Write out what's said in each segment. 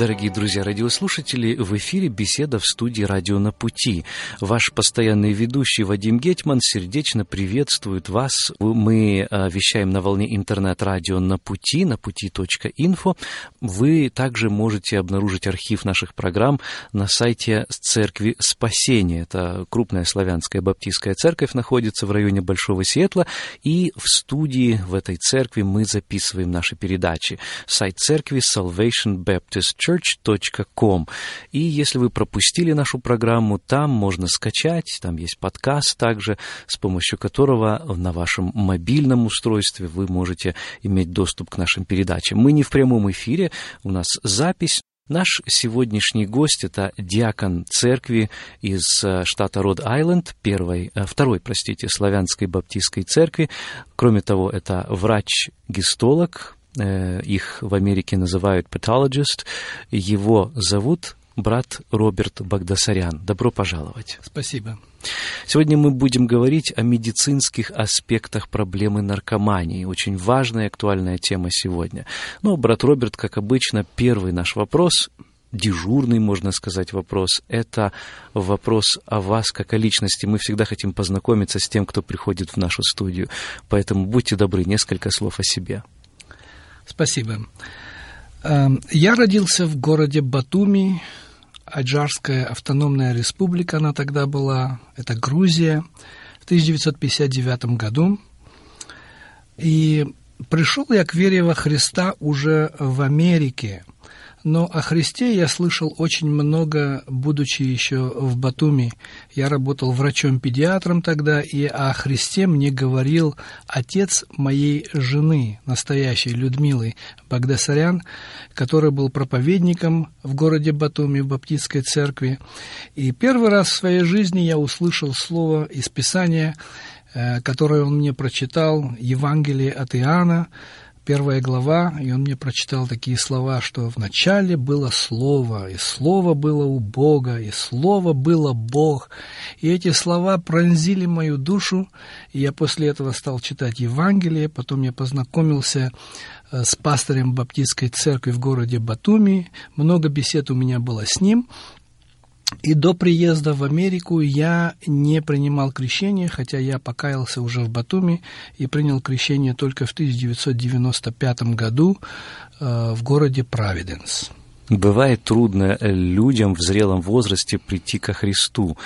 Дорогие друзья, радиослушатели, в эфире беседа в студии «Радио на пути». Ваш постоянный ведущий Вадим Гетман сердечно приветствует вас. Мы а, вещаем на волне интернет-радио на пути, на пути.инфо. Вы также можете обнаружить архив наших программ на сайте Церкви Спасения. Это крупная славянская баптистская церковь, находится в районе Большого Сиэтла. И в студии в этой церкви мы записываем наши передачи. Сайт церкви Salvation Baptist Church church.com. И если вы пропустили нашу программу, там можно скачать, там есть подкаст также, с помощью которого на вашем мобильном устройстве вы можете иметь доступ к нашим передачам. Мы не в прямом эфире, у нас запись, Наш сегодняшний гость – это диакон церкви из э, штата Род-Айленд, первой, э, второй, простите, славянской баптистской церкви. Кроме того, это врач-гистолог, их в Америке называют pathologist. Его зовут брат Роберт Багдасарян. Добро пожаловать. Спасибо. Сегодня мы будем говорить о медицинских аспектах проблемы наркомании. Очень важная и актуальная тема сегодня. Но, брат Роберт, как обычно, первый наш вопрос дежурный, можно сказать, вопрос. Это вопрос о вас как о личности. Мы всегда хотим познакомиться с тем, кто приходит в нашу студию. Поэтому будьте добры, несколько слов о себе. Спасибо. Эм, я родился в городе Батуми, Аджарская автономная республика, она тогда была, это Грузия, в 1959 году. И пришел я к вере во Христа уже в Америке – но о Христе я слышал очень много, будучи еще в Батуми. Я работал врачом-педиатром тогда, и о Христе мне говорил отец моей жены, настоящей Людмилы Багдасарян, который был проповедником в городе Батуми, в Баптистской церкви. И первый раз в своей жизни я услышал слово из Писания, э, которое он мне прочитал, Евангелие от Иоанна, первая глава, и он мне прочитал такие слова, что в начале было Слово, и Слово было у Бога, и Слово было Бог. И эти слова пронзили мою душу, и я после этого стал читать Евангелие, потом я познакомился э, с пастором Баптистской церкви в городе Батуми, много бесед у меня было с ним, и до приезда в Америку я не принимал крещение, хотя я покаялся уже в Батуми и принял крещение только в 1995 году э, в городе Правиденс. Бывает трудно э, людям в зрелом возрасте прийти ко Христу.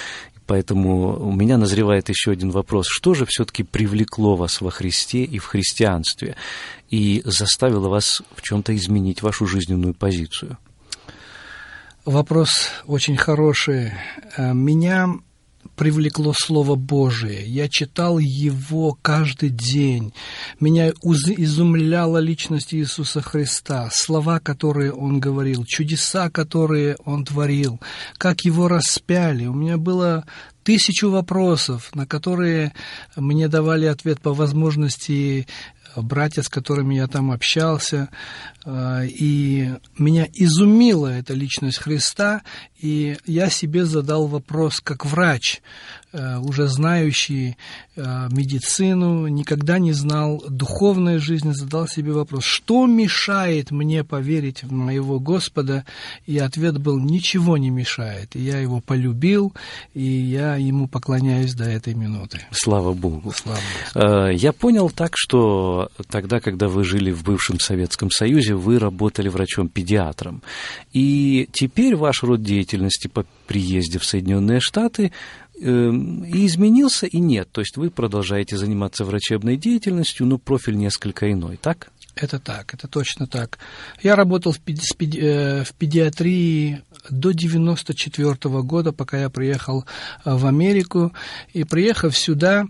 Поэтому у меня назревает еще один вопрос. Что же все-таки привлекло вас во Христе и в христианстве и заставило вас в чем-то изменить вашу жизненную позицию? Вопрос очень хороший. Э, меня привлекло Слово Божие. Я читал его каждый день. Меня изумляла личность Иисуса Христа, слова, которые Он говорил, чудеса, которые Он творил, как Его распяли. У меня было тысячу вопросов, на которые мне давали ответ по возможности братья, с которыми я там общался, э, и меня изумила эта личность Христа, и я себе задал вопрос как врач, уже знающий э, медицину, никогда не знал духовной жизни, задал себе вопрос, что мешает мне поверить в моего Господа? И ответ был, ничего не мешает. И я его полюбил, и я ему поклоняюсь до этой минуты. Слава Богу. Слава Богу. Э, я понял так, что тогда, когда вы жили в бывшем Советском Союзе, вы работали врачом-педиатром. И теперь ваш род деятельности по приезде в Соединенные Штаты и изменился, и нет. То есть вы продолжаете заниматься врачебной деятельностью, но профиль несколько иной, так? Это так, это точно так. Я работал в, педи, э, в педиатрии до 94 -го года, пока я приехал э, в Америку. И приехав сюда,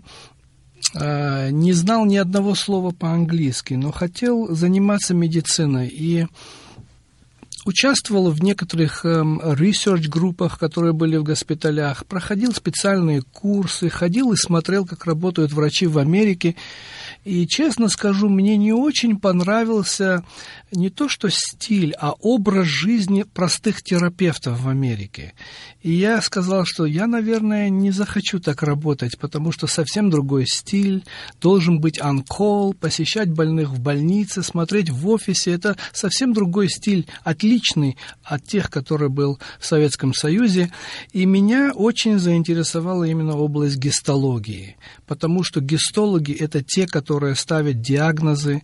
э, не знал ни одного слова по-английски, но хотел заниматься медициной. И участвовал в некоторых research-группах, которые были в госпиталях, проходил специальные курсы, ходил и смотрел, как работают врачи в Америке. И, честно скажу, мне не очень понравился не то что стиль, а образ жизни простых терапевтов в Америке. И я сказал, что я, наверное, не захочу так работать, потому что совсем другой стиль, должен быть on-call, посещать больных в больнице, смотреть в офисе. Это совсем другой стиль, отличный от тех, который был в Советском Союзе. И меня очень заинтересовала именно область гистологии, потому что гистологи – это те, которые ставят диагнозы,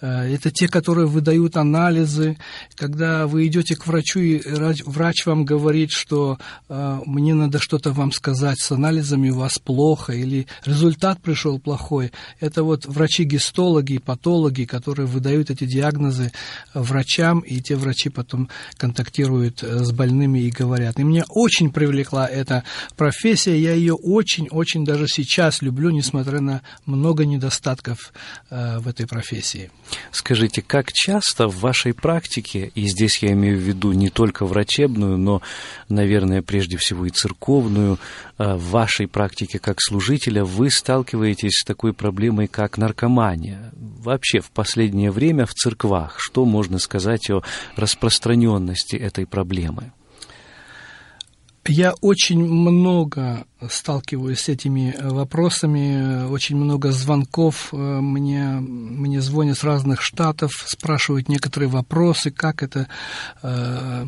э, это те, которые выдают анализы. Когда вы идете к врачу, и врач вам говорит, что э, мне надо что-то вам сказать, с анализами у вас плохо, или результат пришел плохой, это вот врачи-гистологи, патологи, которые выдают эти диагнозы врачам, и те врачи потом контактируют э, с больными и говорят. И меня очень привлекла эта профессия, я ее очень-очень даже сейчас люблю, несмотря на много недостатков э, в этой профессии. Скажите, как часто в вашей практике, и здесь я имею в виду не только врачебную, но, наверное, прежде всего и церковную, в вашей практике как служителя вы сталкиваетесь с такой проблемой, как наркомания? Вообще в последнее время в церквах, что можно сказать о распространенности этой проблемы? Я очень много сталкиваюсь с этими вопросами, очень много звонков мне, мне звонят с разных штатов, спрашивают некоторые вопросы, как это э,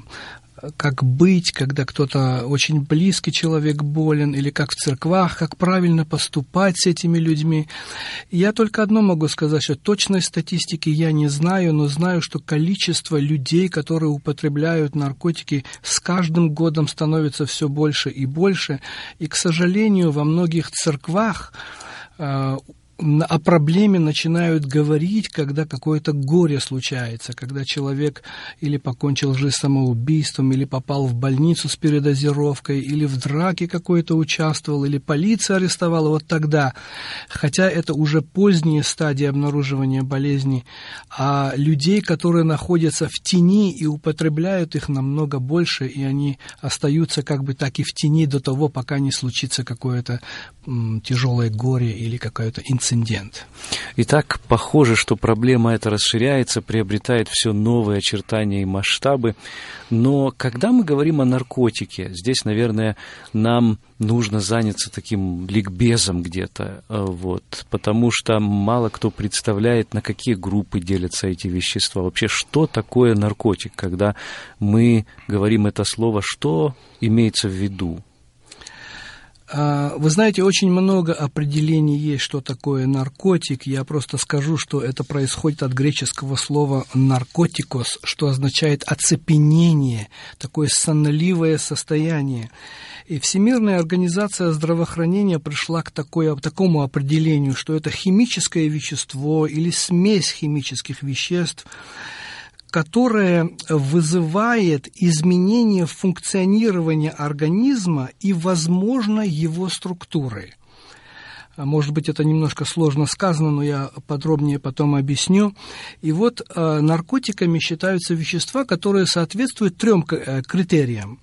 как быть, когда кто-то очень близкий человек болен, или как в церквах, как правильно поступать с этими людьми. Я только одно могу сказать, что точной статистики я не знаю, но знаю, что количество людей, которые употребляют наркотики, с каждым годом становится все больше и больше. И, к сожалению, во многих церквах э, о проблеме начинают говорить, когда какое-то горе случается, когда человек или покончил жизнь самоубийством, или попал в больницу с передозировкой, или в драке какой-то участвовал, или полиция арестовала, вот тогда, хотя это уже поздние стадии обнаруживания болезни, а людей, которые находятся в тени и употребляют их намного больше, и они остаются как бы так и в тени до того, пока не случится какое-то тяжелое горе или какое-то инцидент инцидент. Итак, похоже, что проблема эта расширяется, приобретает все новые очертания и масштабы. Но когда мы говорим о наркотике, здесь, наверное, нам нужно заняться таким ликбезом где-то, э, вот, потому что мало кто представляет, на какие группы делятся эти вещества. Вообще, что такое наркотик, когда мы говорим это слово, что имеется в виду? А, вы знаете, очень много определений есть, что такое наркотик. Я просто скажу, что это происходит от греческого слова «наркотикос», что означает «оцепенение», такое сонливое состояние. И Всемирная организация здравоохранения пришла к такой, такому определению, что это химическое вещество или смесь химических веществ, которое вызывает изменение функционирования организма и, возможно, его структуры. Может быть, это немножко сложно сказано, но я подробнее потом объясню. И вот э, наркотиками считаются вещества, которые соответствуют трем э, критериям.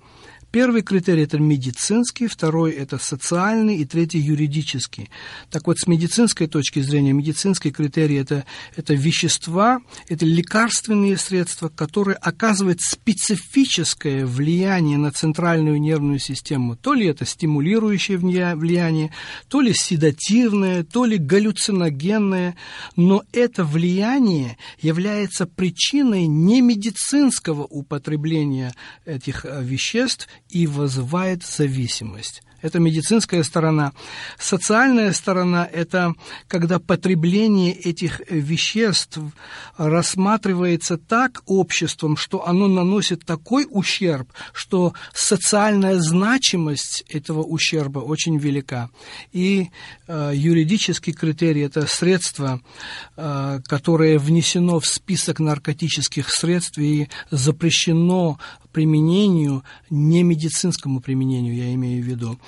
Первый критерий – это медицинский, второй – это социальный и третий – юридический. Так вот, с медицинской точки зрения, медицинский критерий это, – это вещества, это лекарственные средства, которые оказывают специфическое влияние на центральную нервную систему. То ли это стимулирующее влияние, то ли седативное, то ли галлюциногенное, но это влияние является причиной немедицинского употребления этих э, веществ и вызывает зависимость. Это медицинская сторона. Социальная сторона – это когда потребление этих веществ рассматривается так обществом, что оно наносит такой ущерб, что социальная значимость этого ущерба очень велика. И э, юридический критерий – это средство, э, которое внесено в список наркотических средств и запрещено применению, не медицинскому применению, я имею в виду.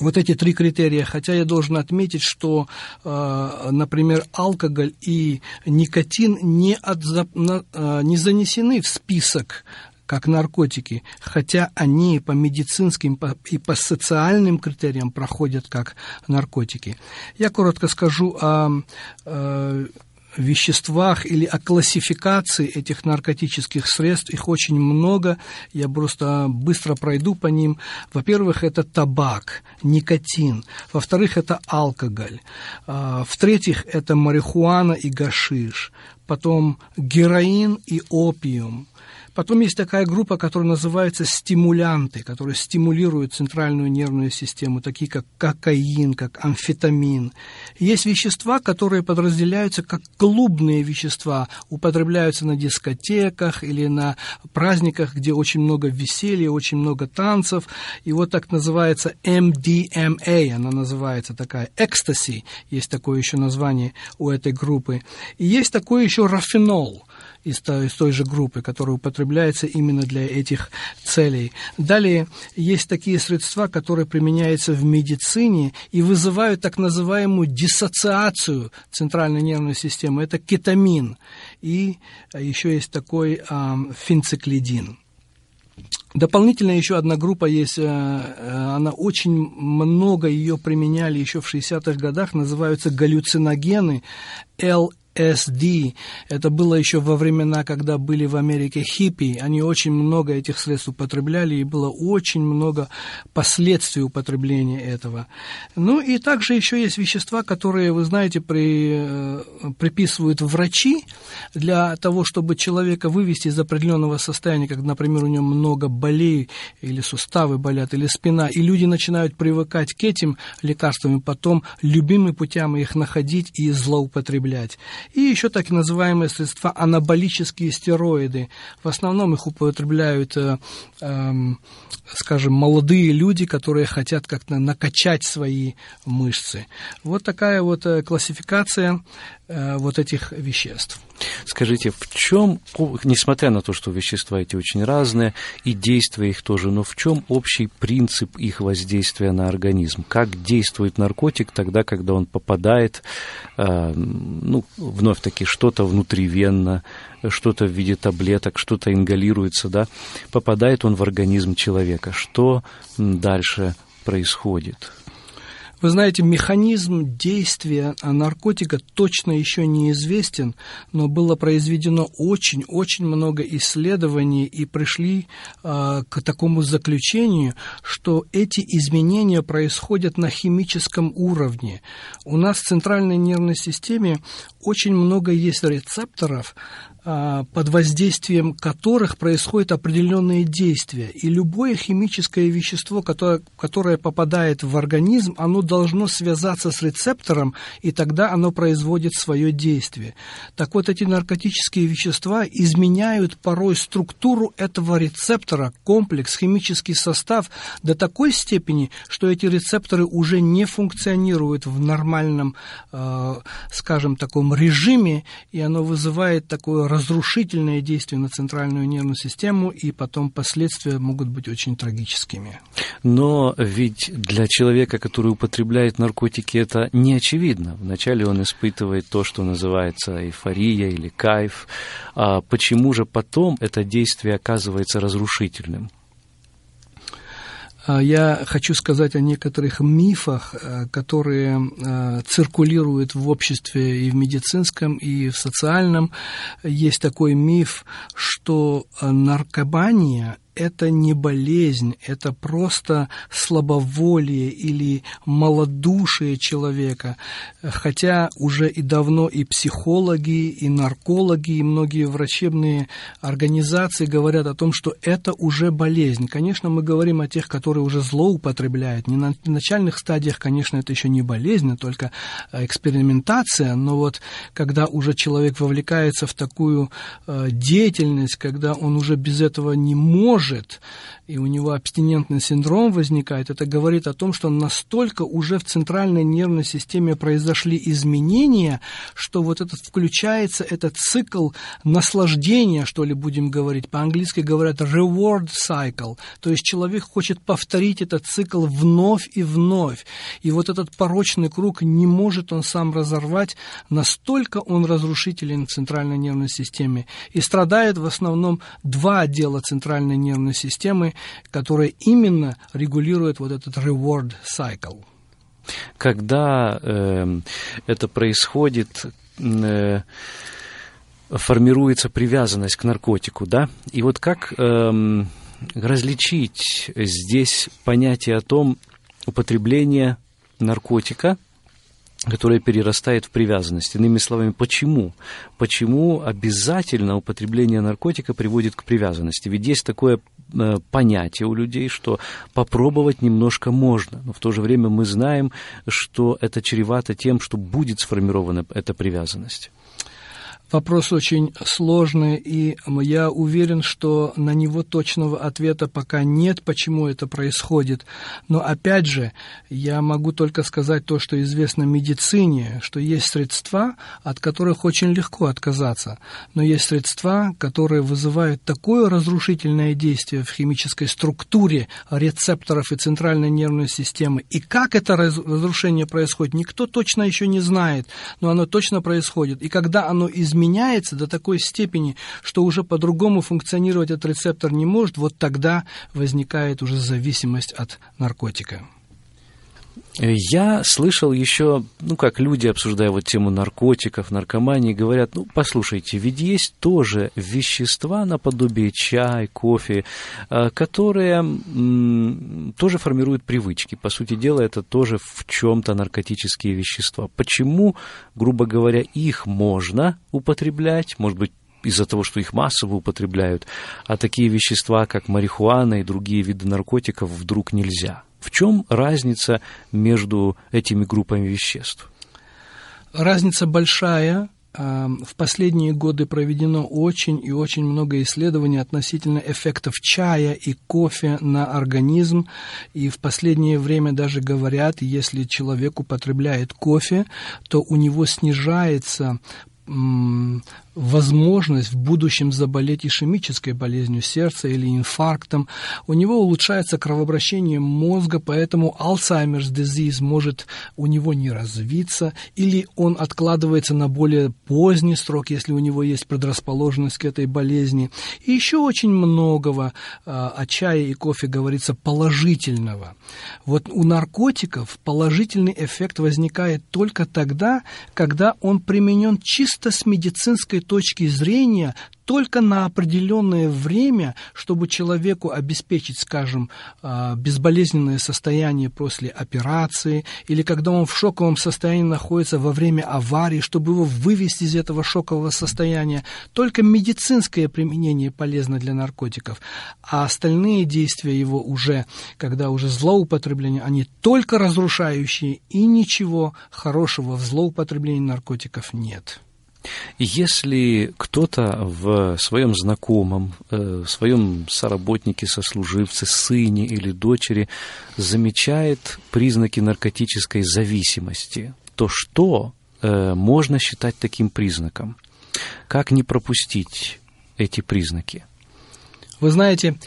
Вот эти три критерия, хотя я должен отметить, что, э, например, алкоголь и никотин не, отза, э, не занесены в список как наркотики, хотя они по медицинским и по социальным критериям проходят как наркотики. Я коротко скажу о э, веществах или о классификации этих наркотических средств. Их очень много, я просто быстро пройду по ним. Во-первых, это табак, никотин. Во-вторых, это алкоголь. А, в-третьих, это марихуана и гашиш. Потом героин и опиум. Потом есть такая группа, которая называется стимулянты, которые стимулируют центральную нервную систему, такие как кокаин, как амфетамин. Есть вещества, которые подразделяются как клубные вещества, употребляются на дискотеках или на праздниках, где очень много веселья, очень много танцев. И вот так называется MDMA, она называется такая, экстаси, есть такое еще название у этой группы. И есть такой еще рафинол – из той, из той же группы, которая употребляется именно для этих целей. Далее есть такие средства, которые применяются в медицине и вызывают так называемую диссоциацию центральной нервной системы. Это кетамин. И еще есть такой э, фенциклидин. Дополнительно еще одна группа есть, э, э, она очень много ее применяли еще в 60-х годах, называются галлюциногены, SD. Это было еще во времена, когда были в Америке хиппи. Они очень много этих средств употребляли, и было очень много последствий употребления этого. Ну и также еще есть вещества, которые, вы знаете, при, э, приписывают врачи для того, чтобы человека вывести из определенного состояния, как, например, у него много болей, или суставы болят, или спина, и люди начинают привыкать к этим лекарствам, и потом любыми путями их находить и злоупотреблять. И еще так называемые средства анаболические стероиды. В основном их употребляют, э, э, скажем, молодые люди, которые хотят как-то накачать свои мышцы. Вот такая вот э, классификация вот этих веществ. Скажите, в чем, несмотря на то, что вещества эти очень разные, и действия их тоже, но в чем общий принцип их воздействия на организм? Как действует наркотик тогда, когда он попадает, э, ну, вновь-таки, что-то внутривенно, что-то в виде таблеток, что-то ингалируется, да, попадает он в организм человека. Что дальше происходит? Вы знаете, механизм действия наркотика точно еще неизвестен, но было произведено очень-очень много исследований и пришли э, к такому заключению, что эти изменения происходят на химическом уровне. У нас в центральной нервной системе очень много есть рецепторов, под воздействием которых происходят определенные действия. И любое химическое вещество, которое, которое попадает в организм, оно должно связаться с рецептором, и тогда оно производит свое действие. Так вот, эти наркотические вещества изменяют порой структуру этого рецептора, комплекс, химический состав до такой степени, что эти рецепторы уже не функционируют в нормальном, э, скажем, таком режиме, и оно вызывает такое разрушительное действие на центральную нервную систему, и потом последствия могут быть очень трагическими. Но ведь для человека, который употребляет наркотики, это не очевидно. Вначале он испытывает то, что называется эйфория или кайф. А почему же потом это действие оказывается разрушительным? А, я хочу сказать о некоторых мифах, э, которые э, циркулируют в обществе и в медицинском, и в социальном. Есть такой миф, что э, наркомания это не болезнь, это просто слабоволие или малодушие человека. Хотя уже и давно и психологи, и наркологи, и многие врачебные организации говорят о том, что это уже болезнь. Конечно, мы говорим о тех, которые уже злоупотребляют. Не на начальных стадиях, конечно, это еще не болезнь, а только э, экспериментация. Но вот когда уже человек вовлекается в такую э, деятельность, когда он уже без этого не может, может, и у него абстинентный синдром возникает, это говорит о том, что настолько уже в центральной нервной системе произошли изменения, что вот этот включается этот цикл наслаждения, что ли, будем говорить. По-английски говорят reward cycle. То есть человек хочет повторить этот цикл вновь и вновь. И вот этот порочный круг не может он сам разорвать, настолько он разрушителен в центральной нервной системе. И страдает в основном два отдела центральной нервной системы, которые именно регулируют вот этот reward cycle. Когда э, это происходит, э, формируется привязанность к наркотику, да? И вот как э, различить здесь понятие о том употребление наркотика – которая перерастает в привязанность. Иными словами, почему? Почему обязательно употребление наркотика приводит к привязанности? Ведь есть такое понятие у людей, что попробовать немножко можно, но в то же время мы знаем, что это чревато тем, что будет сформирована эта привязанность. Вопрос очень сложный, и я уверен, что на него точного ответа пока нет, почему это происходит. Но опять же, я могу только сказать то, что известно медицине, что есть средства, от которых очень легко отказаться. Но есть средства, которые вызывают такое разрушительное действие в химической структуре рецепторов и центральной нервной системы. И как это разрушение происходит, никто точно еще не знает, но оно точно происходит. И когда оно изменяется, меняется до такой степени, что уже по-другому функционировать этот рецептор не может, вот тогда возникает уже зависимость от наркотика. Я слышал еще, ну, как люди, обсуждая вот тему наркотиков, наркомании, говорят, ну, послушайте, ведь есть тоже вещества наподобие чай, кофе, э, которые тоже формируют привычки. По сути дела, это тоже в чем-то наркотические вещества. Почему, грубо говоря, их можно употреблять, может быть, из-за того, что их массово употребляют, а такие вещества, как марихуана и другие виды наркотиков, вдруг нельзя? В чем разница между этими группами веществ? Разница большая. А, в последние годы проведено очень и очень много исследований относительно эффектов чая и кофе на организм. И в последнее время даже говорят, если человек употребляет кофе, то у него снижается возможность в будущем заболеть ишемической болезнью сердца или инфарктом. У него улучшается кровообращение мозга, поэтому Alzheimer's disease может у него не развиться, или он откладывается на более поздний срок, если у него есть предрасположенность к этой болезни. И еще очень многого а, о чае и кофе говорится положительного. Вот у наркотиков положительный эффект возникает только тогда, когда он применен чисто с медицинской точки зрения только на определенное время, чтобы человеку обеспечить, скажем, а, безболезненное состояние после операции, или когда он в шоковом состоянии находится во время аварии, чтобы его вывести из этого шокового состояния. Только медицинское применение полезно для наркотиков, а остальные действия его уже, когда уже злоупотребление, они только разрушающие, и ничего хорошего в злоупотреблении наркотиков нет. Если кто-то в своем знакомом, э, в своем соработнике, сослуживце, сыне или дочери замечает признаки наркотической зависимости, то что э, можно считать таким признаком? Как не пропустить эти признаки? Вы знаете,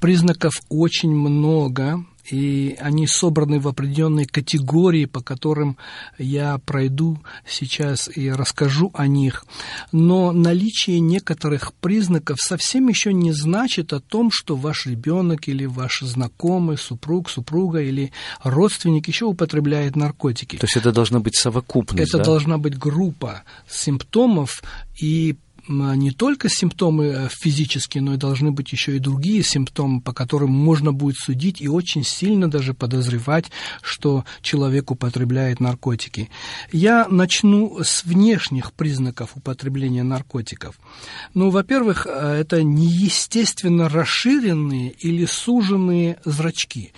признаков очень много, и они собраны в определенные категории, по которым я пройду сейчас и расскажу о них. Но наличие некоторых признаков совсем еще не значит о том, что ваш ребенок или ваш знакомый, супруг, супруга или родственник еще употребляет наркотики. То есть это должна быть совокупность, Это да? должна быть группа симптомов и не только симптомы э, физические, но и должны быть еще и другие симптомы, по которым можно будет судить и очень сильно даже подозревать, что человек употребляет наркотики. Я начну с внешних признаков употребления наркотиков. Ну, во-первых, э, это неестественно расширенные или суженные зрачки.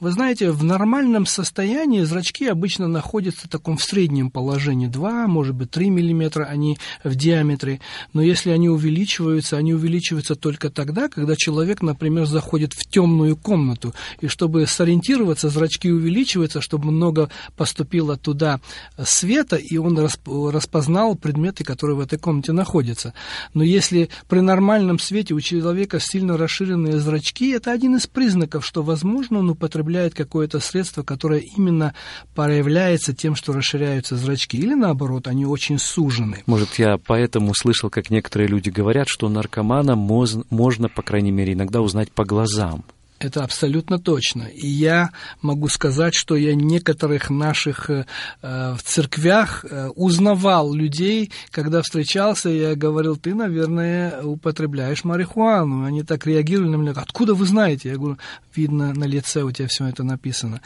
Вы знаете, в нормальном состоянии зрачки обычно находятся в таком в среднем положении 2, может быть 3 миллиметра они в диаметре, но если они увеличиваются, они увеличиваются только тогда, когда человек, например, заходит в темную комнату, и чтобы сориентироваться, зрачки увеличиваются, чтобы много поступило туда света, и он распознал предметы, которые в этой комнате находятся. Но если при нормальном свете у человека сильно расширенные зрачки, это один из признаков, что, возможно, он употребляет какое-то средство, которое именно проявляется тем, что расширяются зрачки, или наоборот, они очень сужены. Может, я поэтому слышал, как некоторые люди говорят, что наркомана можно, по крайней мере, иногда узнать по глазам. Это абсолютно точно. И я могу сказать, что я некоторых наших э, в церквях э, узнавал людей, когда встречался, я говорил, ты, наверное, употребляешь марихуану. Они так реагировали на меня, откуда вы знаете? Я говорю, видно, на лице у тебя все это написано.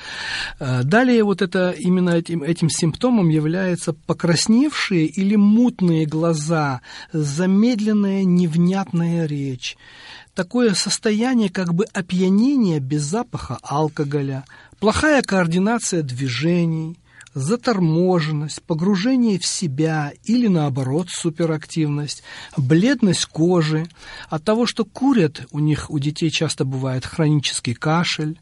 Э, далее вот это, именно этим, этим симптомом является покрасневшие или мутные глаза, замедленная невнятная речь такое состояние как бы опьянения без запаха алкоголя, плохая координация движений, заторможенность, погружение в себя или наоборот суперактивность, бледность кожи, от того, что курят, у них у детей часто бывает хронический кашель.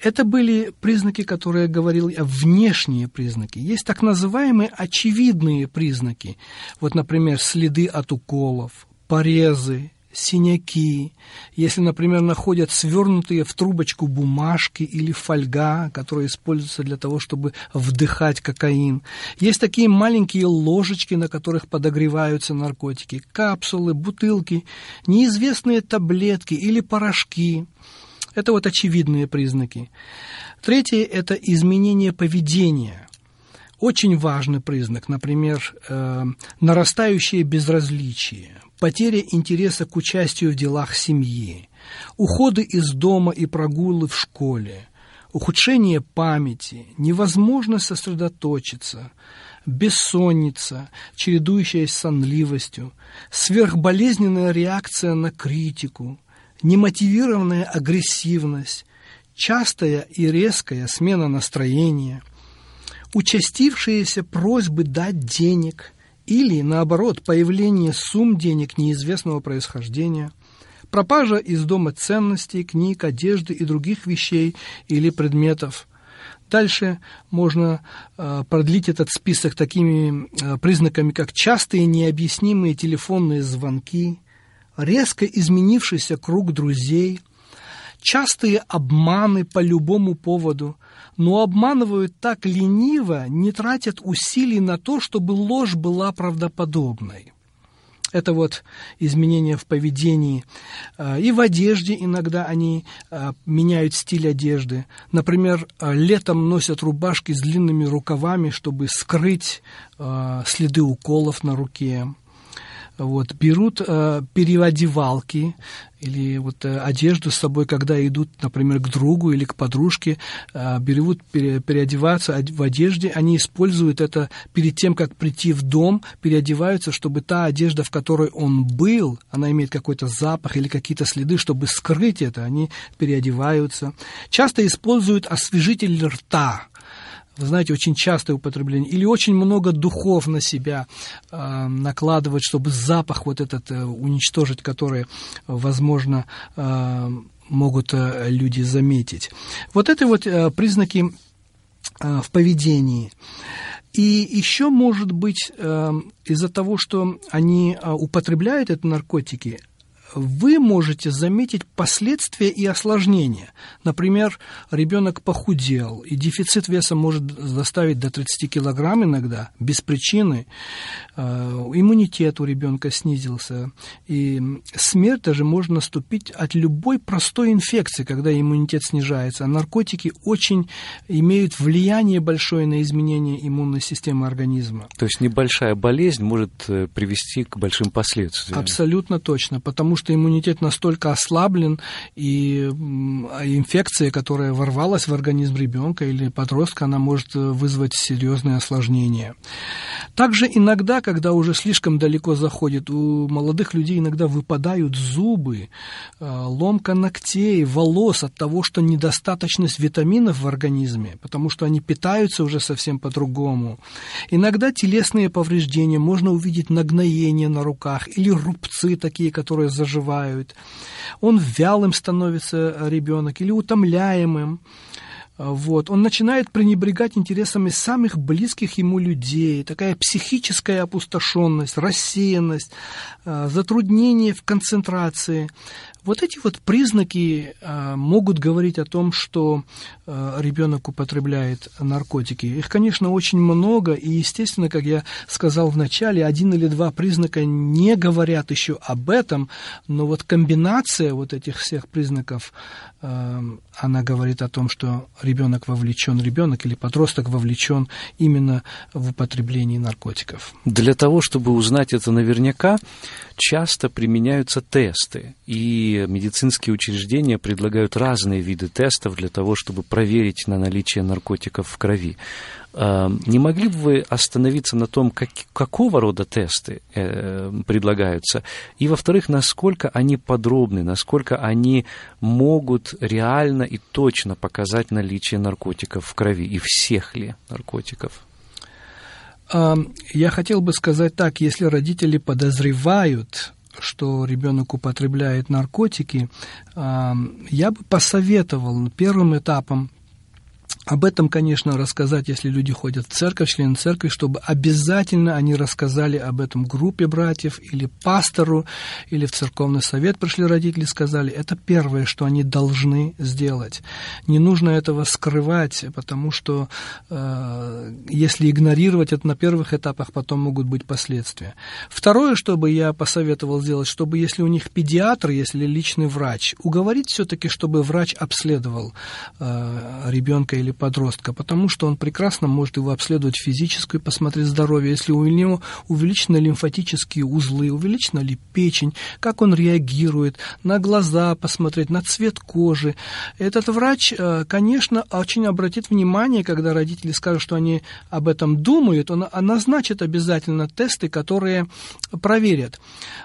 Это были признаки, которые я говорил, внешние признаки. Есть так называемые очевидные признаки. Вот, например, следы от уколов, порезы, синяки, если, например, находят свернутые в трубочку бумажки или фольга, которые используются для того, чтобы вдыхать кокаин. Есть такие маленькие ложечки, на которых подогреваются наркотики, капсулы, бутылки, неизвестные таблетки или порошки. Это вот очевидные признаки. Третье – это изменение поведения – очень важный признак, например, э, нарастающее безразличие, потеря интереса к участию в делах семьи, уходы из дома и прогулы в школе, ухудшение памяти, невозможность сосредоточиться, бессонница, чередующаяся сонливостью, сверхболезненная реакция на критику, немотивированная агрессивность, частая и резкая смена настроения, участившиеся просьбы дать денег – или, наоборот, появление сумм денег неизвестного происхождения, пропажа из дома ценностей, книг, одежды и других вещей или предметов. Дальше можно э, продлить этот список такими э, признаками, как частые необъяснимые телефонные звонки, резко изменившийся круг друзей, частые обманы по любому поводу – но обманывают так лениво, не тратят усилий на то, чтобы ложь была правдоподобной. Это вот изменения в поведении. А, и в одежде иногда они а, меняют стиль одежды. Например, а, летом носят рубашки с длинными рукавами, чтобы скрыть следы уколов на руке вот, берут э, переодевалки или вот э, одежду с собой, когда идут, например, к другу или к подружке, э, берут пере, переодеваться в одежде, они используют это перед тем, как прийти в дом, переодеваются, чтобы та одежда, в которой он был, она имеет какой-то запах или какие-то следы, чтобы скрыть это, они переодеваются. Часто используют освежитель рта, вы знаете, очень частое употребление, или очень много духов на себя э, накладывать, чтобы запах вот этот э, уничтожить, который, возможно, э, могут э, люди заметить. Вот это вот э, признаки э, в поведении. И еще, может быть, э, из-за того, что они э, употребляют эти наркотики, вы можете заметить последствия и осложнения. Например, ребенок похудел, и дефицит веса может заставить до 30 килограмм иногда, без причины. Э, иммунитет у ребенка снизился. И смерть даже может наступить от любой простой инфекции, когда иммунитет снижается. А наркотики очень имеют влияние большое на изменение иммунной системы организма. То есть небольшая болезнь может э, привести к большим последствиям. Абсолютно точно, потому что иммунитет настолько ослаблен, и инфекция, которая ворвалась в организм ребенка или подростка, она может э, вызвать серьезные осложнения. Также иногда, когда уже слишком далеко заходит, у молодых людей иногда выпадают зубы, э, ломка ногтей, волос от того, что недостаточность витаминов в организме, потому что они питаются уже совсем по-другому. Иногда телесные повреждения, можно увидеть нагноение на руках или рубцы такие, которые заживают. Он вялым становится ребенок или утомляемым. Вот. Он начинает пренебрегать интересами самых близких ему людей. Такая психическая опустошенность, рассеянность, э, затруднение в концентрации. Вот эти вот признаки э, могут говорить о том, что э, ребенок употребляет наркотики. Их, конечно, очень много, и, естественно, как я сказал в начале, один или два признака не говорят еще об этом, но вот комбинация вот этих всех признаков, она говорит о том, что ребенок вовлечен, ребенок или подросток вовлечен именно в употребление наркотиков. Для того, чтобы узнать это наверняка, часто применяются тесты, и медицинские учреждения предлагают разные виды тестов для того, чтобы проверить на наличие наркотиков в крови. А, не могли бы вы остановиться на том, как, какого рода тесты э, предлагаются? И, во-вторых, насколько они подробны, насколько они могут реально и точно показать наличие наркотиков в крови, и всех ли наркотиков? Я хотел бы сказать так, если родители подозревают, что ребенок употребляет наркотики, я бы посоветовал первым этапом об этом, конечно, рассказать, если люди ходят в церковь, члены церкви, чтобы обязательно они рассказали об этом группе братьев или пастору, или в церковный совет пришли родители, сказали. Это первое, что они должны сделать. Не нужно этого скрывать, потому что э, если игнорировать это на первых этапах, потом могут быть последствия. Второе, что бы я посоветовал сделать, чтобы если у них педиатр, если личный врач, уговорить все-таки, чтобы врач обследовал э, ребенка или подростка, потому что он прекрасно может его обследовать физически, посмотреть здоровье, если у него увеличены лимфатические узлы, увеличена ли печень, как он реагирует, на глаза посмотреть, на цвет кожи. Этот врач, э, конечно, очень обратит внимание, когда родители скажут, что они об этом думают, он назначит обязательно тесты, которые проверят.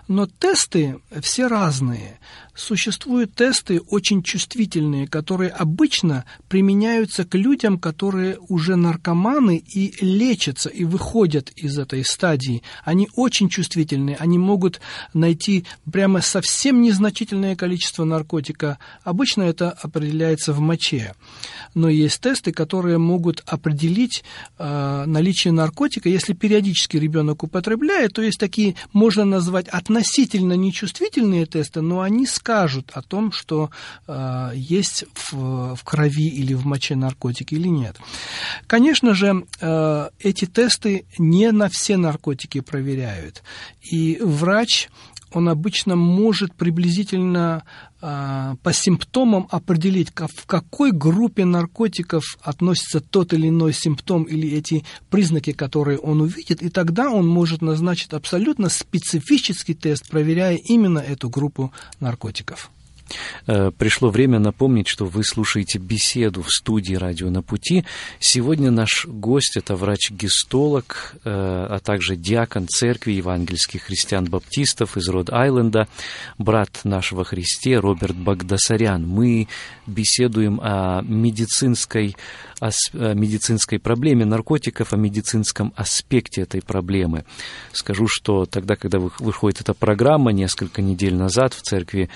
Но тесты все разные. Существуют тесты очень чувствительные, которые обычно применяются к людям, которые уже наркоманы и лечатся, и выходят из этой стадии. Они очень чувствительные, они могут найти прямо совсем незначительное количество наркотика. Обычно это определяется в моче. Но есть тесты, которые могут определить э, наличие наркотика. Если периодически ребенок употребляет, то есть такие, можно назвать относительно нечувствительные тесты, но они скажут о том, что э, есть в, в крови или в моче наркотики или нет. Конечно же, э, эти тесты не на все наркотики проверяют. И врач он обычно может приблизительно э, по симптомам определить, в какой группе наркотиков относится тот или иной симптом или эти признаки, которые он увидит, и тогда он может назначить абсолютно специфический тест, проверяя именно эту группу наркотиков. Э, пришло время напомнить, что вы слушаете беседу в студии «Радио на пути». Сегодня наш гость – это врач-гистолог, э, а также диакон церкви евангельских христиан-баптистов из Род-Айленда, брат нашего Христе Роберт Багдасарян. Мы беседуем о медицинской о медицинской проблеме наркотиков, о медицинском аспекте этой проблемы. Скажу, что тогда, когда выходит эта программа, несколько недель назад в Церкви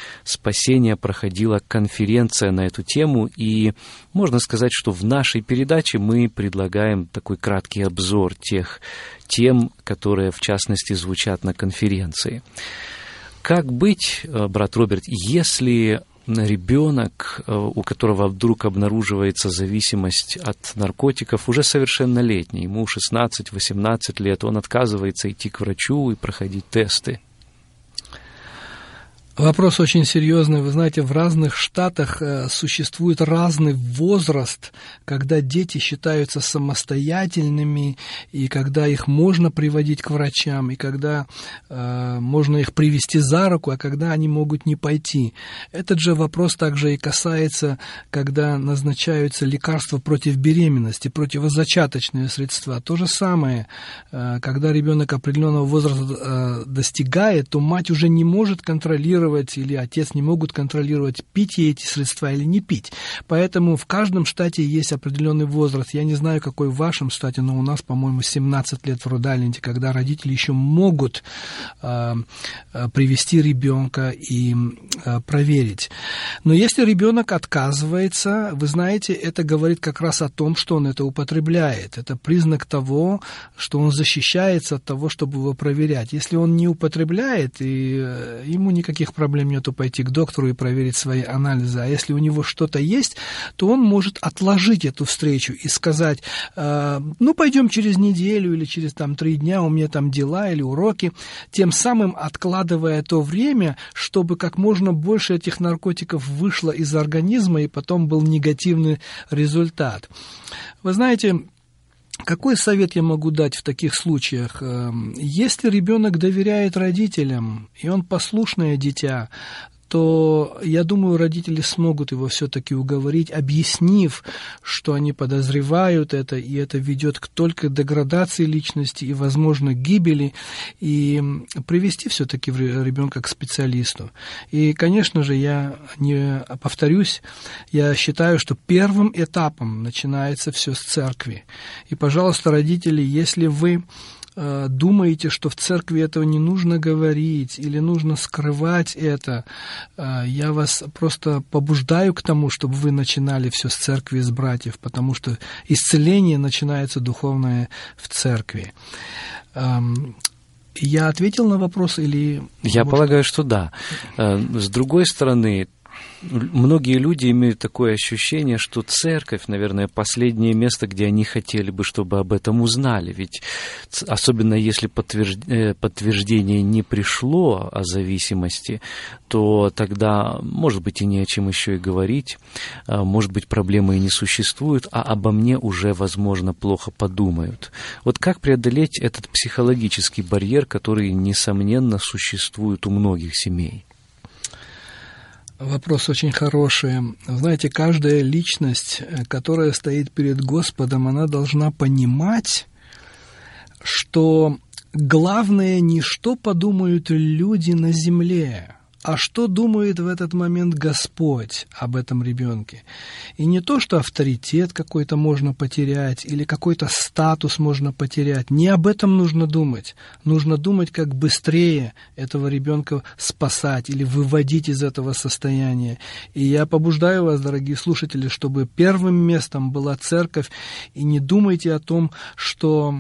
Спасения проходила конференция на эту тему, и можно сказать, что в нашей передаче мы предлагаем такой краткий обзор тех тем, которые, в частности, звучат на конференции. Как быть, э, брат Роберт, если ребенок, э, у которого вдруг обнаруживается зависимость от наркотиков, уже совершеннолетний, ему 16-18 лет, он отказывается идти к врачу и проходить тесты. Вопрос очень серьезный. Вы знаете, в разных штатах э, существует разный возраст, когда дети считаются самостоятельными, и когда их можно приводить к врачам, и когда э, можно их привести за руку, а когда они могут не пойти. Этот же вопрос также и касается, когда назначаются лекарства против беременности, противозачаточные средства. То же самое, э, когда ребенок определенного возраста э, достигает, то мать уже не может контролировать контролировать, или отец не могут контролировать, пить ей эти средства или не пить. Поэтому в каждом штате есть определенный возраст. Я не знаю, какой в вашем штате, но у нас, по-моему, 17 лет в Рудайленде, когда родители еще могут э, привести ребенка и э, проверить. Но если ребенок отказывается, вы знаете, это говорит как раз о том, что он это употребляет. Это признак того, что он защищается от того, чтобы его проверять. Если он не употребляет, и э, ему никаких проблем нету пойти к доктору и проверить свои анализы. А если у него что-то есть, то он может отложить эту встречу и сказать, э, ну, пойдем через неделю или через там три дня, у меня там дела или уроки, тем самым откладывая то время, чтобы как можно больше этих наркотиков вышло из организма и потом был негативный результат. Вы знаете, какой совет я могу дать в таких случаях? Эм, если ребенок доверяет родителям, и он послушное дитя, то, я думаю, родители смогут его все-таки уговорить, объяснив, что они подозревают это, и это ведет к только деградации личности и, возможно, гибели, и привести все-таки ребенка к специалисту. И, конечно же, я не повторюсь, я считаю, что первым этапом начинается все с церкви. И, пожалуйста, родители, если вы думаете, что в церкви этого не нужно говорить или нужно скрывать это, э, я вас просто побуждаю к тому, чтобы вы начинали все с церкви, с братьев, потому что исцеление начинается духовное в церкви. Эм, я ответил на вопрос или... Я может... полагаю, что да. Э, с другой стороны, многие люди имеют такое ощущение, что церковь, наверное, последнее место, где они хотели бы, чтобы об этом узнали. Ведь особенно если э, подтверждение не пришло о зависимости, то тогда, может быть, и не о чем еще и говорить, а, может быть, проблемы и не существуют, а обо мне уже, возможно, плохо подумают. Вот как преодолеть этот психологический барьер, который, несомненно, существует у многих семей? Вопрос очень хороший. Знаете, каждая личность, э, которая стоит перед Господом, она должна понимать, что главное не что подумают люди на земле, а что думает в этот момент Господь об этом ребенке. И не то, что авторитет какой-то можно потерять или какой-то статус можно потерять. Не об этом нужно думать. Нужно думать, как быстрее этого ребенка спасать или выводить из этого состояния. И я побуждаю вас, дорогие слушатели, чтобы первым местом была церковь. И не думайте о том, что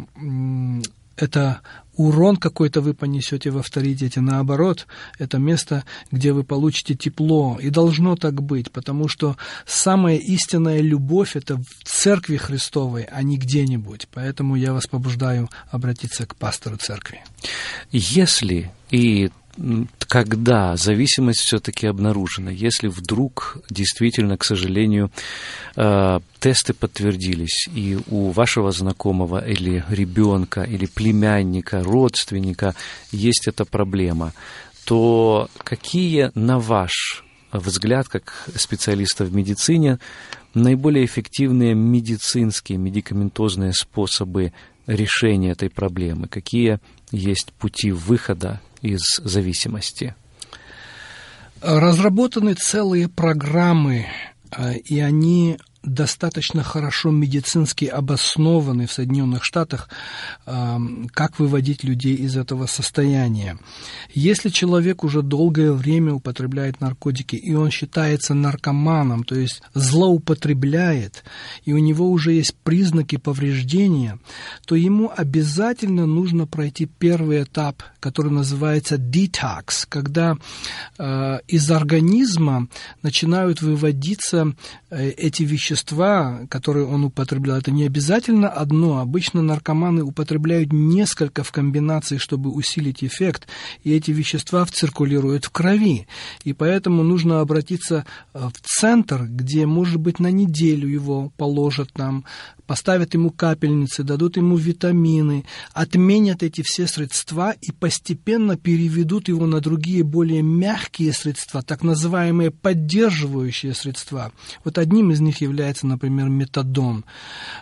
это урон какой-то вы понесете в авторитете. Наоборот, это место, где вы получите тепло. И должно так быть, потому что самая истинная любовь – это в церкви Христовой, а не где-нибудь. Поэтому я вас побуждаю обратиться к пастору церкви. Если и когда зависимость все-таки обнаружена, если вдруг действительно, к сожалению, э, тесты подтвердились, и у вашего знакомого или ребенка, или племянника, родственника есть эта проблема, то какие, на ваш взгляд, как специалиста в медицине, наиболее эффективные медицинские, медикаментозные способы решения этой проблемы? Какие есть пути выхода из зависимости? Разработаны целые программы, а, и они достаточно хорошо медицински обоснованы в Соединенных Штатах, как выводить людей из этого состояния. Если человек уже долгое время употребляет наркотики, и он считается наркоманом, то есть злоупотребляет, и у него уже есть признаки повреждения, то ему обязательно нужно пройти первый этап, который называется детокс, когда э, из организма начинают выводиться э, эти вещества, вещества, которые он употреблял, это не обязательно одно. Обычно наркоманы употребляют несколько в комбинации, чтобы усилить эффект, и эти вещества циркулируют в крови. И поэтому нужно обратиться э, в центр, где, может быть, на неделю его положат там, поставят ему капельницы, дадут ему витамины, отменят эти все средства и постепенно переведут его на другие более мягкие средства, так называемые поддерживающие средства. Вот одним из них является, например, метадон.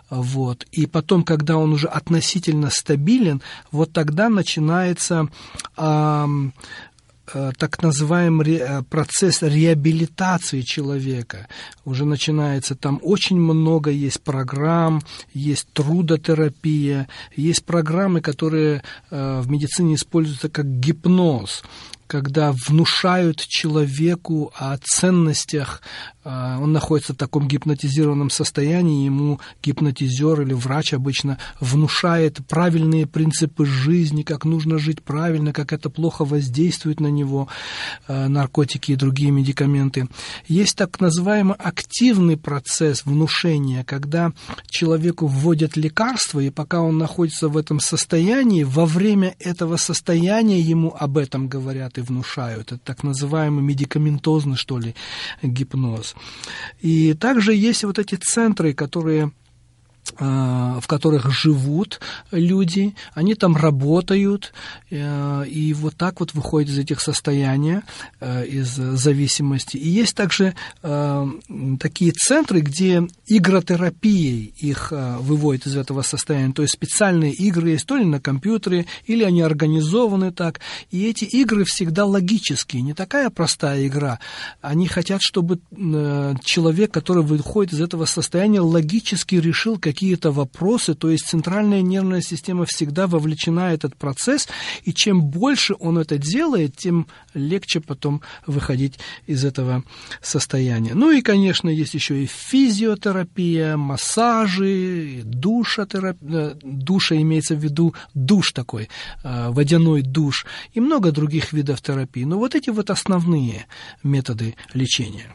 Вот. И потом, когда он уже относительно стабилен, вот тогда начинается Э, так называемый э, процесс реабилитации человека. Уже начинается там очень много есть программ, есть трудотерапия, есть программы, которые э, в медицине используются как гипноз когда внушают человеку о ценностях а, он находится в таком гипнотизированном состоянии, ему гипнотизер или врач обычно внушает правильные принципы жизни, как нужно жить правильно, как это плохо воздействует на него, а, наркотики и другие медикаменты. Есть так называемый активный процесс внушения, когда человеку вводят лекарства, и пока он находится в этом состоянии, во время этого состояния ему об этом говорят и внушают. Это так называемый медикаментозный, что ли, гипноз. И также есть вот эти центры, которые в которых живут люди, они там работают, э, и вот так вот выходят из этих состояний, э, из зависимости. И есть также такие центры, где игротерапией их выводят из этого состояния. То есть специальные игры есть то ли на компьютере, или они организованы так. И эти игры всегда логические, не такая простая игра. Они хотят, чтобы человек, который выходит из этого состояния, логически решил какие какие-то вопросы, то есть центральная нервная система всегда вовлечена в этот процесс, и чем больше он это делает, тем легче потом выходить из этого состояния. Ну и, конечно, есть еще и физиотерапия, массажи, душотерапия, э, душа имеется в виду душ такой, э, водяной душ, и много других видов терапии. Но вот эти вот основные методы лечения.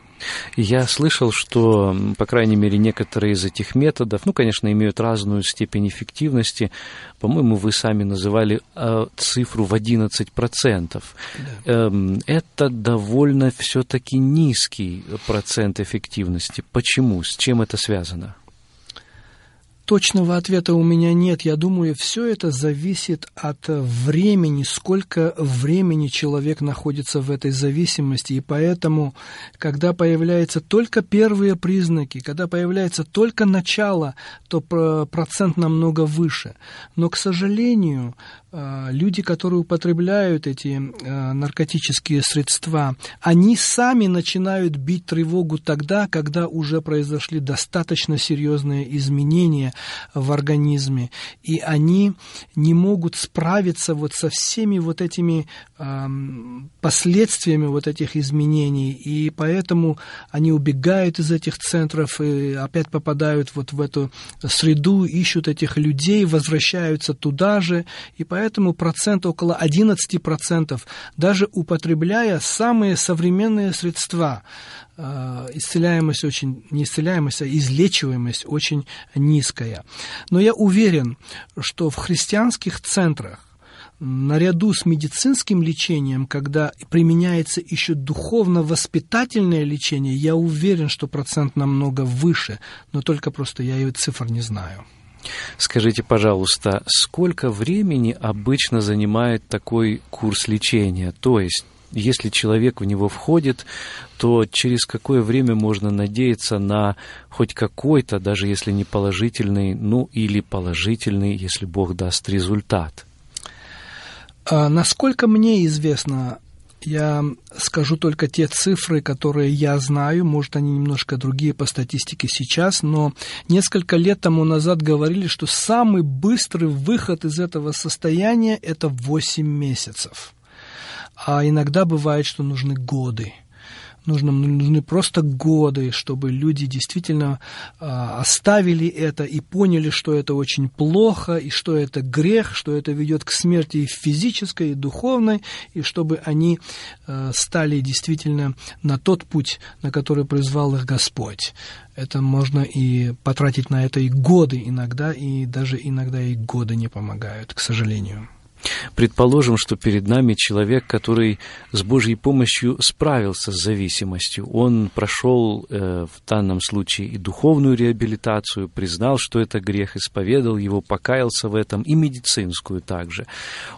Я слышал, что, по крайней мере, некоторые из этих методов, ну, конечно, имеют разную степень эффективности. По-моему, вы сами называли э, цифру в 11%. Да. Эм, это довольно все-таки низкий процент эффективности. Почему? С чем это связано? Точного ответа у меня нет. Я думаю, все это зависит от времени, сколько времени человек находится в этой зависимости. И поэтому, когда появляются только первые признаки, когда появляется только начало, то процент намного выше. Но, к сожалению, люди, которые употребляют эти э, наркотические средства, они сами начинают бить тревогу тогда, когда уже произошли достаточно серьезные изменения в организме, и они не могут справиться вот со всеми вот этими последствиями вот этих изменений, и поэтому они убегают из этих центров и опять попадают вот в эту среду, ищут этих людей, возвращаются туда же, и поэтому поэтому процент около 11%, даже употребляя самые современные средства, э, исцеляемость очень, не исцеляемость, а излечиваемость очень низкая. Но я уверен, что в христианских центрах наряду с медицинским лечением, когда применяется еще духовно-воспитательное лечение, я уверен, что процент намного выше, но только просто я ее цифр не знаю. Скажите, пожалуйста, сколько времени обычно занимает такой курс лечения? То есть, если человек в него входит, то через какое время можно надеяться на хоть какой-то, даже если не положительный, ну или положительный, если Бог даст результат? А, насколько мне известно, я скажу только те цифры, которые я знаю, может, они немножко другие по статистике сейчас, но несколько лет тому назад говорили, что самый быстрый выход из этого состояния – это 8 месяцев. А иногда бывает, что нужны годы. Нужно, нужны просто годы, чтобы люди действительно э, оставили это и поняли, что это очень плохо, и что это грех, что это ведет к смерти и физической, и духовной, и чтобы они э, стали действительно на тот путь, на который призвал их Господь. Это можно и потратить на это и годы иногда, и даже иногда и годы не помогают, к сожалению. Предположим, что перед нами человек, который с Божьей помощью справился с зависимостью. Он прошел э, в данном случае и духовную реабилитацию, признал, что это грех, исповедал его, покаялся в этом, и медицинскую также.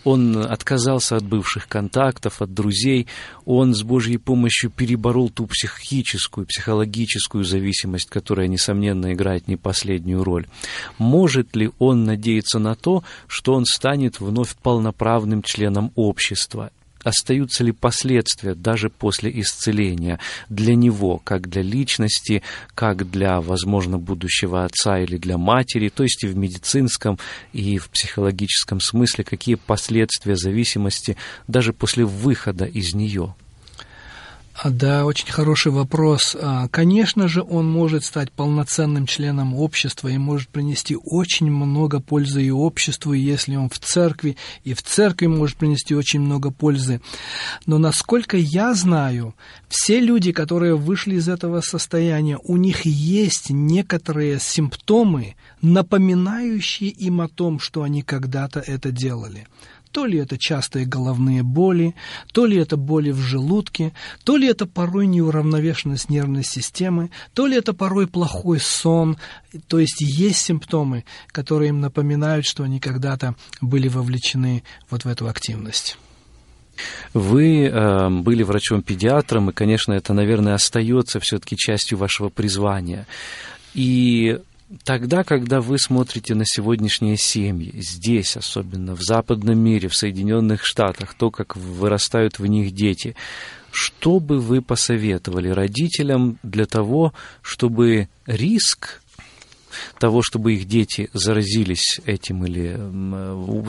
Он отказался от бывших контактов, от друзей. Он с Божьей помощью переборол ту психическую, психологическую зависимость, которая, несомненно, играет не последнюю роль. Может ли он надеяться на то, что он станет вновь полноправным членом общества. Остаются ли последствия даже после исцеления для него, как для личности, как для, возможно, будущего отца или для матери, то есть и в медицинском, и в психологическом смысле, какие последствия зависимости даже после выхода из нее? А, да, очень хороший вопрос. А, конечно же, он может стать полноценным членом общества и может принести очень много пользы и обществу, если он в церкви, и в церкви может принести очень много пользы. Но насколько я знаю, все люди, которые вышли из этого состояния, у них есть некоторые симптомы, напоминающие им о том, что они когда-то это делали. То ли это частые головные боли, то ли это боли в желудке, то ли это порой неуравновешенность нервной системы, то ли это порой плохой сон. То есть есть симптомы, которые им напоминают, что они когда-то были вовлечены вот в эту активность. Вы э, были врачом-педиатром, и, конечно, это, наверное, остается все-таки частью вашего призвания. И тогда, когда вы смотрите на сегодняшние семьи, здесь особенно, в западном мире, в Соединенных Штатах, то, как вырастают в них дети, что бы вы посоветовали родителям для того, чтобы риск того, чтобы их дети заразились этим или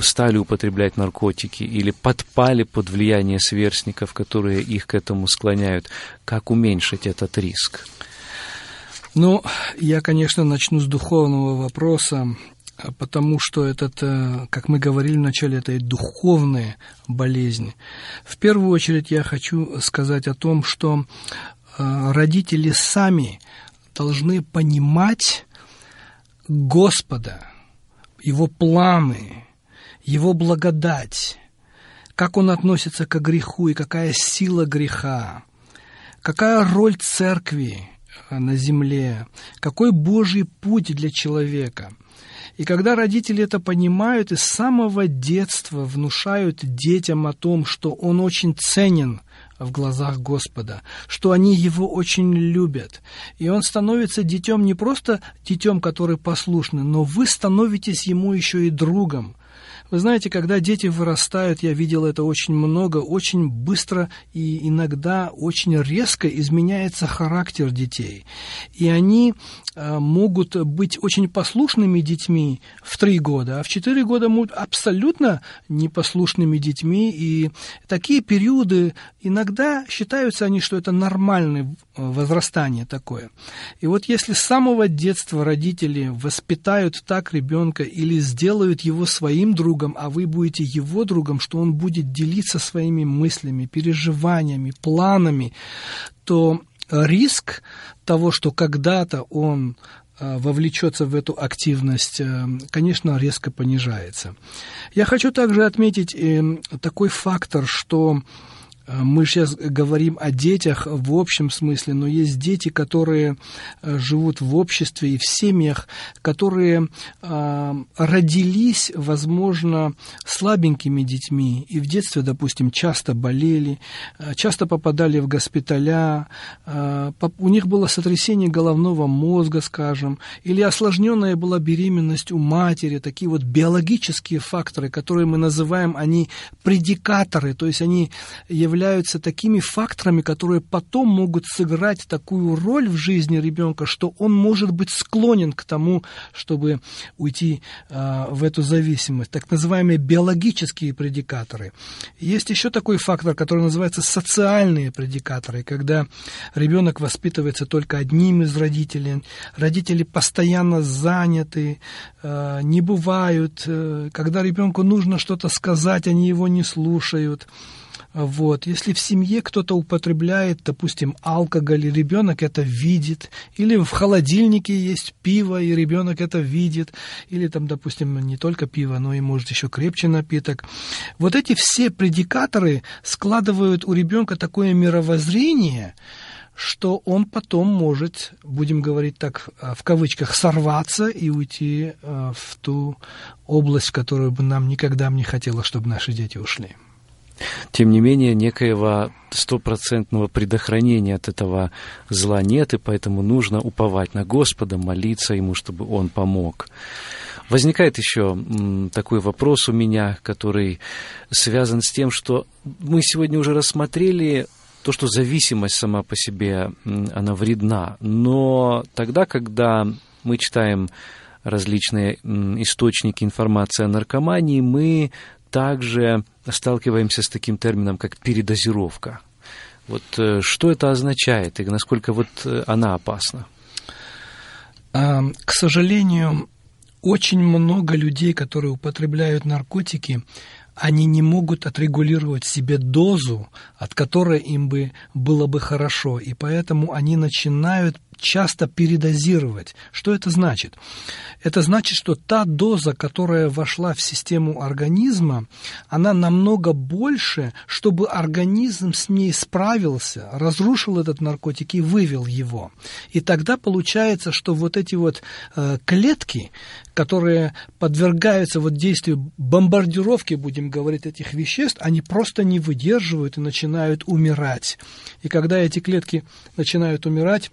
стали употреблять наркотики, или подпали под влияние сверстников, которые их к этому склоняют, как уменьшить этот риск? Ну, я, конечно, начну с духовного вопроса, потому что этот, э, как мы говорили вначале, это и духовная болезнь. В первую очередь я хочу сказать о том, что э, родители сами должны понимать Господа, Его планы, Его благодать, как Он относится к греху и какая сила греха, какая роль церкви на земле, какой Божий путь для человека. И когда родители это понимают и с самого детства внушают детям о том, что он очень ценен в глазах Господа, что они его очень любят. И он становится детем не просто детем, который послушный, но вы становитесь ему еще и другом. Вы знаете, когда дети вырастают, я видел это очень много, очень быстро и иногда очень резко изменяется характер детей. И они э, могут быть очень послушными детьми в три года, а в четыре года могут абсолютно непослушными детьми. И такие периоды иногда считаются они, что это нормальное возрастание такое. И вот если с самого детства родители воспитают так ребенка или сделают его своим другом, другом, а вы будете его другом, что он будет делиться своими мыслями, переживаниями, планами, то риск того, что когда-то он э, вовлечется в эту активность, э, конечно, резко понижается. Я хочу также отметить э, такой фактор, что мы сейчас говорим о детях в общем смысле, но есть дети, которые э, живут в обществе и в семьях, которые э, родились, возможно, слабенькими детьми и в детстве, допустим, часто болели, часто попадали в госпиталя, у них было сотрясение головного мозга, скажем, или осложненная была беременность у матери, такие вот биологические факторы, которые мы называем, они предикаторы, то есть они являются являются такими факторами, которые потом могут сыграть такую роль в жизни ребенка, что он может быть склонен к тому, чтобы уйти э, в эту зависимость. Так называемые биологические предикаторы. Есть еще такой фактор, который называется социальные предикаторы, когда ребенок воспитывается только одним из родителей, родители постоянно заняты, э, не бывают, э, когда ребенку нужно что-то сказать, они его не слушают. Вот. Если в семье кто-то употребляет, допустим, алкоголь, и ребенок это видит, или в холодильнике есть пиво, и ребенок это видит, или там, допустим, не только пиво, но и, может, еще крепче напиток. Вот эти все предикаторы складывают у ребенка такое мировоззрение, что он потом может, будем говорить так, в кавычках, сорваться и уйти э, в ту область, в которую бы нам никогда не хотелось, чтобы наши дети ушли. Тем не менее, некоего стопроцентного предохранения от этого зла нет, и поэтому нужно уповать на Господа, молиться Ему, чтобы Он помог. Возникает еще такой вопрос у меня, который связан с тем, что мы сегодня уже рассмотрели то, что зависимость сама по себе, она вредна. Но тогда, когда мы читаем различные источники информации о наркомании, мы также сталкиваемся с таким термином, как передозировка. Вот э, что это означает и насколько вот э, она опасна? К сожалению, очень много людей, которые употребляют наркотики, они не могут отрегулировать себе дозу, от которой им бы было бы хорошо, и поэтому они начинают часто передозировать. Что это значит? Это значит, что та доза, которая вошла в систему организма, она намного больше, чтобы организм с ней справился, разрушил этот наркотик и вывел его. И тогда получается, что вот эти вот э, клетки, которые подвергаются вот действию бомбардировки, будем говорить, этих веществ, они просто не выдерживают и начинают умирать. И когда эти клетки начинают умирать,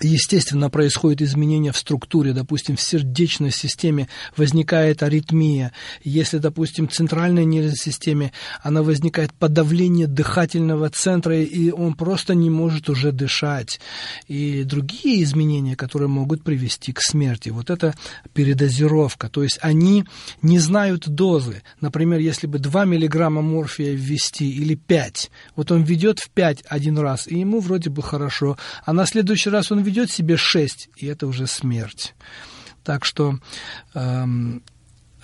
естественно, происходит изменение в структуре, допустим, в сердечной системе возникает аритмия, если, допустим, в центральной нервной системе она возникает подавление дыхательного центра, и он просто не может уже дышать, и другие изменения, которые могут привести к смерти. Вот это передозировка, то есть они не знают дозы. Например, если бы 2 миллиграмма морфия ввести или 5, вот он ведет в 5 один раз, и ему вроде бы хорошо, а на следующий раз он ведет себе шесть, и это уже смерть. Так что эм,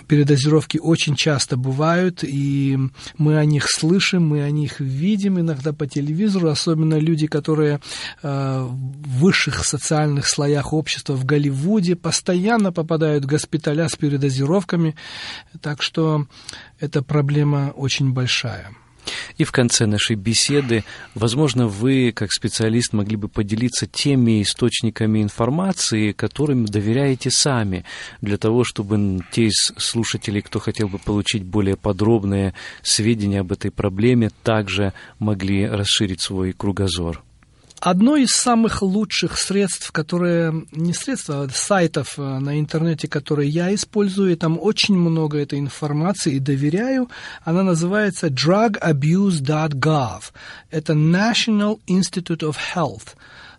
передозировки очень часто бывают, и мы о них слышим, мы о них видим иногда по телевизору, особенно люди, которые э, в высших социальных слоях общества в Голливуде постоянно попадают в госпиталя с передозировками, так что эта проблема очень большая. И в конце нашей беседы, возможно, вы, как специалист, могли бы поделиться теми источниками информации, которым доверяете сами, для того, чтобы те из слушателей, кто хотел бы получить более подробные сведения об этой проблеме, также могли расширить свой кругозор. Одно из самых лучших средств, которые, не средства, а сайтов э, на интернете, которые я использую, и там очень много этой информации и доверяю, она называется drugabuse.gov. Это National Institute of Health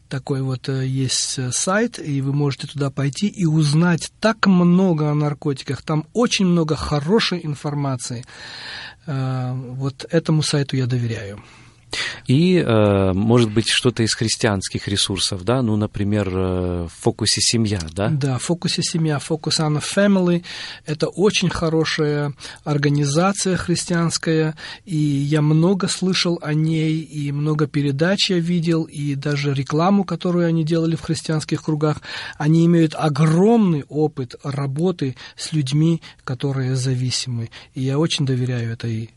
такой вот э, есть э, сайт, и вы можете туда пойти и узнать так много о наркотиках. Там очень много хорошей информации. Вот этому сайту я доверяю. И, э, может быть, что-то из христианских ресурсов, да, ну, например, э, в фокусе семья, да? Да, в фокусе семья, Focus on Family – это очень хорошая организация христианская, и я много слышал о ней, и много передач я видел, и даже рекламу, которую они делали в христианских кругах. Они имеют огромный опыт работы с людьми, которые зависимы, и я очень доверяю этой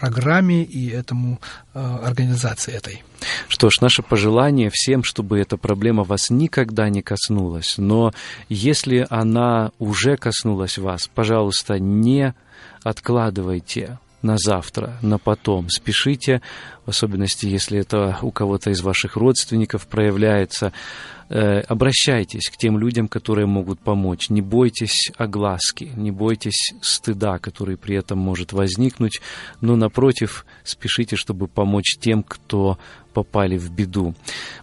программе и этому э, организации этой. Что ж, наше пожелание всем, чтобы эта проблема вас никогда не коснулась. Но если она уже коснулась вас, пожалуйста, не откладывайте на завтра, на потом. Спешите, в особенности, если это у кого-то из ваших родственников проявляется. Э, обращайтесь к тем людям, которые могут помочь. Не бойтесь огласки, не бойтесь стыда, который при этом может возникнуть, но, напротив, спешите, чтобы помочь тем, кто попали в беду.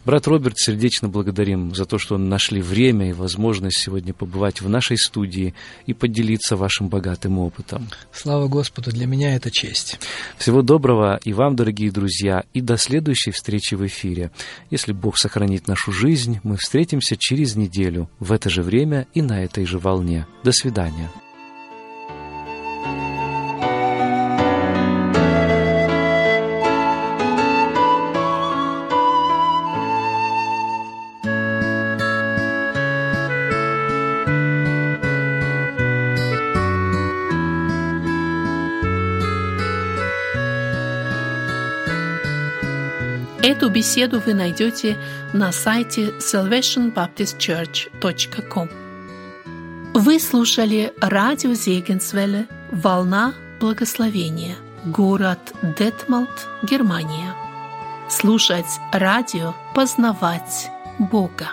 Брат Роберт, сердечно благодарим за то, что нашли время и возможность сегодня побывать в нашей студии и поделиться вашим богатым опытом. Слава Господу, для меня это честь. Всего доброго и вам, дорогие друзья, и до следующей встречи в эфире. Если Бог сохранит нашу жизнь, мы встретимся через неделю в это же время и на этой же волне. До свидания. Эту беседу вы найдете на сайте salvationbaptistchurch.com. Вы слушали радио Зегенсвелле «Волна благословения», город Детмалт, Германия. Слушать радио, познавать Бога.